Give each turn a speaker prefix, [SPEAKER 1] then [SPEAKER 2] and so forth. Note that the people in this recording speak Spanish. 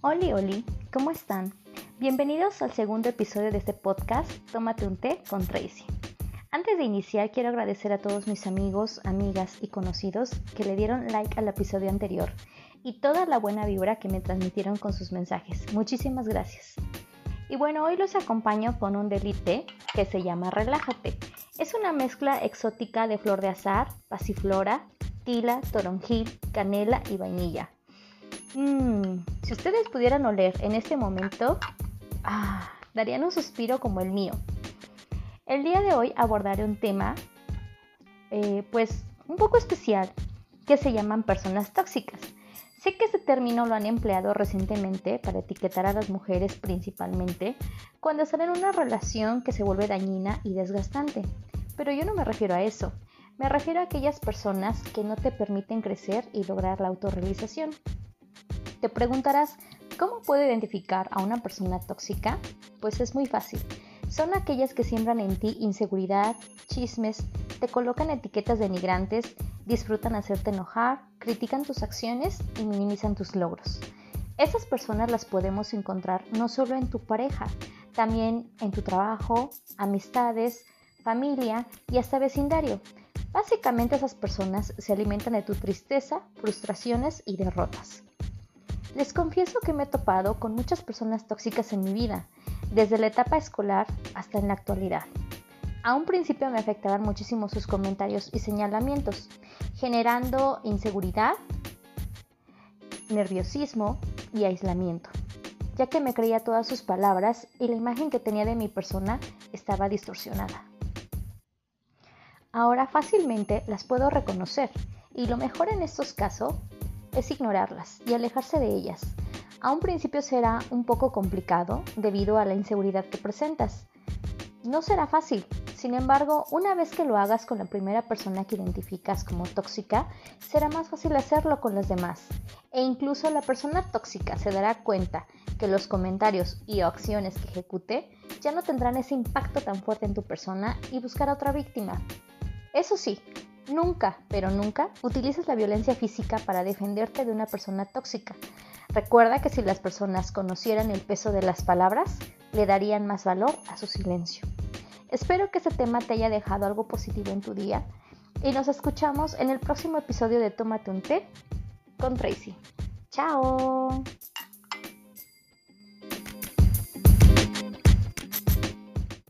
[SPEAKER 1] Oli, Oli, ¿cómo están? Bienvenidos al segundo episodio de este podcast, Tómate un té con Tracy. Antes de iniciar, quiero agradecer a todos mis amigos, amigas y conocidos que le dieron like al episodio anterior y toda la buena vibra que me transmitieron con sus mensajes. Muchísimas gracias. Y bueno, hoy los acompaño con un delite que se llama Relájate. Es una mezcla exótica de flor de azar, pasiflora, tila, toronjil, canela y vainilla. Mmm, si ustedes pudieran oler en este momento, ah, darían un suspiro como el mío. El día de hoy abordaré un tema, eh, pues, un poco especial, que se llaman personas tóxicas. Sé que este término lo han empleado recientemente para etiquetar a las mujeres principalmente cuando están en una relación que se vuelve dañina y desgastante. Pero yo no me refiero a eso. Me refiero a aquellas personas que no te permiten crecer y lograr la autorrealización. Te preguntarás, ¿cómo puedo identificar a una persona tóxica? Pues es muy fácil. Son aquellas que siembran en ti inseguridad, chismes, te colocan etiquetas denigrantes, disfrutan hacerte enojar, critican tus acciones y minimizan tus logros. Esas personas las podemos encontrar no solo en tu pareja, también en tu trabajo, amistades, familia y hasta vecindario. Básicamente esas personas se alimentan de tu tristeza, frustraciones y derrotas. Les confieso que me he topado con muchas personas tóxicas en mi vida, desde la etapa escolar hasta en la actualidad. A un principio me afectaban muchísimo sus comentarios y señalamientos, generando inseguridad, nerviosismo y aislamiento, ya que me creía todas sus palabras y la imagen que tenía de mi persona estaba distorsionada. Ahora fácilmente las puedo reconocer y lo mejor en estos casos es ignorarlas y alejarse de ellas. A un principio será un poco complicado debido a la inseguridad que presentas. No será fácil, sin embargo, una vez que lo hagas con la primera persona que identificas como tóxica, será más fácil hacerlo con las demás. E incluso la persona tóxica se dará cuenta que los comentarios y acciones que ejecute ya no tendrán ese impacto tan fuerte en tu persona y buscar a otra víctima. Eso sí, Nunca, pero nunca, utilices la violencia física para defenderte de una persona tóxica. Recuerda que si las personas conocieran el peso de las palabras, le darían más valor a su silencio. Espero que este tema te haya dejado algo positivo en tu día y nos escuchamos en el próximo episodio de Tómate un té con Tracy. ¡Chao!